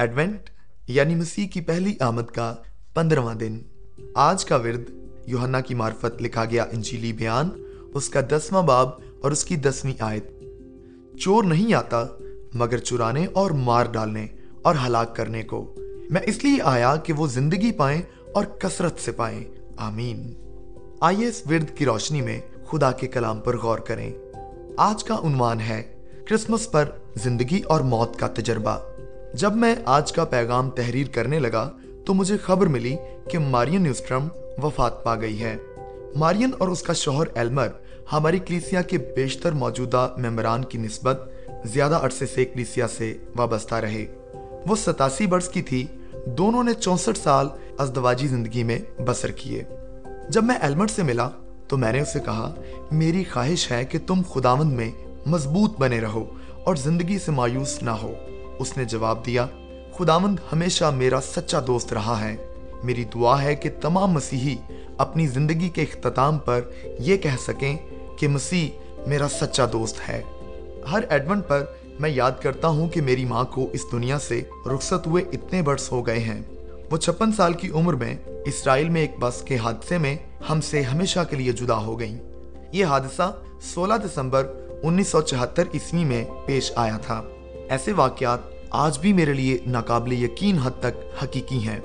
Advent یعنی مسیح کی پہلی آمد کا پندرواں دن۔ آج کا ورد یوہنا کی معرفت لکھا گیا انجیلی بیان، اس کا دسواں باب اور اس کی دسویں آیت۔ چور نہیں آتا، مگر چرانے اور مار ڈالنے اور ہلاک کرنے کو۔ میں اس لیے آیا کہ وہ زندگی پائیں اور کثرت سے پائیں۔ آمین۔ آئیے اس ورد کی روشنی میں خدا کے کلام پر غور کریں۔ آج کا عنوان ہے، کرسمس پر زندگی اور موت کا تجربہ۔ جب میں آج کا پیغام تحریر کرنے لگا تو مجھے خبر ملی کہ مارین نیوسٹرم وفات پا گئی ہے۔ مارین اور اس کا شوہر ایلمر ہماری کلیسیا کے بیشتر موجودہ ممبران کی نسبت زیادہ عرصے سے کلیسیا سے وابستہ رہے۔ وہ ستاسی برس کی تھی، دونوں نے چونسٹھ سال ازدواجی زندگی میں بسر کیے۔ جب میں ایلمر سے ملا تو میں نے اسے کہا، میری خواہش ہے کہ تم خداوند میں مضبوط بنے رہو اور زندگی سے مایوس نہ ہو۔ اس نے جواب دیا، خداوند ہمیشہ میرا سچا دوست رہا ہے۔ میری دعا ہے کہ تمام مسیحی اپنی زندگی کے اختتام پر یہ کہہ سکیں کہ مسیح میرا سچا دوست ہے۔ ہر ایڈونٹ پر میں یاد کرتا ہوں کہ میری ماں کو اس دنیا سے رخصت ہوئے اتنے برس ہو گئے ہیں۔ وہ چھپن سال کی عمر میں اسرائیل میں ایک بس کے حادثے میں ہم سے ہمیشہ کے لیے جدا ہو گئیں۔ یہ حادثہ سولہ دسمبر انیس سو چہتر عیسوی میں پیش آیا تھا۔ ایسے واقعات آج بھی میرے لیے ناقابل یقین حد تک حقیقی ہیں۔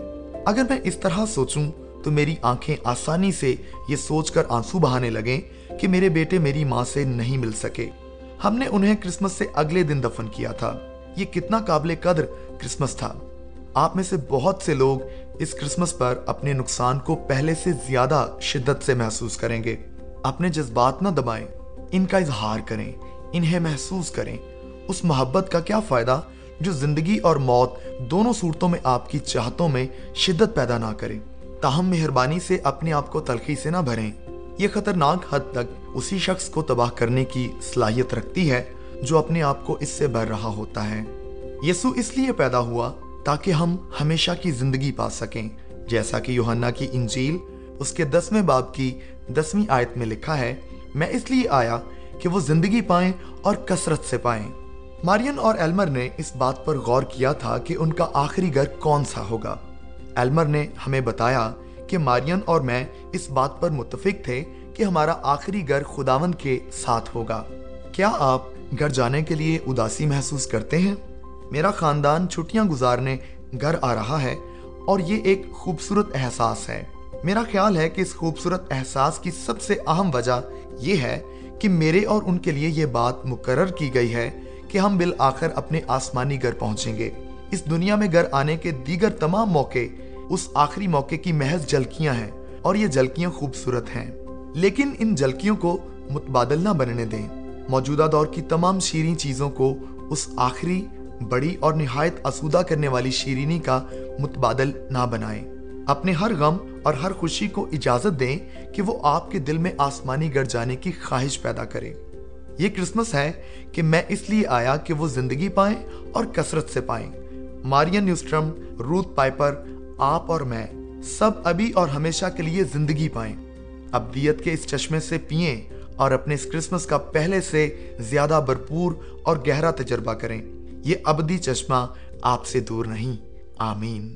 اگر میں اس طرح سوچوں تو میری آنکھیں آسانی سے یہ سوچ کر آنسو بہانے لگیں کہ میرے بیٹے میری ماں سے نہیں مل سکے۔ ہم نے انہیں کرسمس سے اگلے دن دفن کیا تھا۔ یہ کتنا قابل قدر کرسمس تھا۔ آپ میں سے بہت سے لوگ اس کرسمس پر اپنے نقصان کو پہلے سے زیادہ شدت سے محسوس کریں گے۔ اپنے جذبات نہ دبائیں، ان کا اظہار کریں، انہیں محسوس کریں۔ اس محبت کا کیا فائدہ جو زندگی اور موت دونوں صورتوں میں آپ کی چاہتوں میں شدت پیدا نہ کرے؟ تاہم مہربانی سے اپنے آپ کو تلخی سے نہ بھریں۔ یہ خطرناک حد تک اسی شخص کو تباہ کرنے کی صلاحیت رکھتی ہے جو اپنے آپ کو اس سے بھر رہا ہوتا ہے۔ یسو اس لیے پیدا ہوا تاکہ ہم ہمیشہ کی زندگی پا سکیں۔ جیسا کہ یوہنا کی انجیل اس کے دسویں باب کی دسویں آیت میں لکھا ہے، میں اس لیے آیا کہ وہ زندگی پائیں اور کثرت سے پائیں۔ مارین اور ایلمر نے اس بات پر غور کیا تھا کہ ان کا آخری گھر کون سا ہوگا۔ ایلمر نے ہمیں بتایا کہ مارین اور میں اس بات پر متفق تھے کہ ہمارا آخری گھر خداون کے ساتھ ہوگا۔ کیا آپ گھر جانے کے لیے اداسی محسوس کرتے ہیں؟ میرا خاندان چھٹیاں گزارنے گھر آ رہا ہے اور یہ ایک خوبصورت احساس ہے۔ میرا خیال ہے کہ اس خوبصورت احساس کی سب سے اہم وجہ یہ ہے کہ میرے اور ان کے لیے یہ بات مقرر کی گئی ہے کہ ہم بالآخر اپنے آسمانی گھر پہنچیں گے۔ اس دنیا میں گھر آنے کے دیگر تمام موقع اس آخری موقع کی محض جلکیاں ہیں اور یہ جلکیاں خوبصورت ہیں۔ لیکن ان جلکیوں کو متبادل نہ بننے دیں۔ موجودہ دور کی تمام شیریں چیزوں کو اس آخری، بڑی اور نہایت اسودہ کرنے والی شیرینی کا متبادل نہ بنائیں۔ اپنے ہر غم اور ہر خوشی کو اجازت دیں کہ وہ آپ کے دل میں آسمانی گھر جانے کی خواہش پیدا کرے۔ یہ کرسمس ہے کہ میں اس لیے آیا کہ وہ زندگی پائیں اور کثرت سے پائیں۔ مارین نیوسٹرم، روت پائپر، آپ اور میں سب ابھی اور ہمیشہ کے لیے زندگی پائیں۔ ابدیت کے اس چشمے سے پئیں اور اپنے اس کرسمس کا پہلے سے زیادہ بھرپور اور گہرا تجربہ کریں۔ یہ ابدی چشمہ آپ سے دور نہیں۔ آمین۔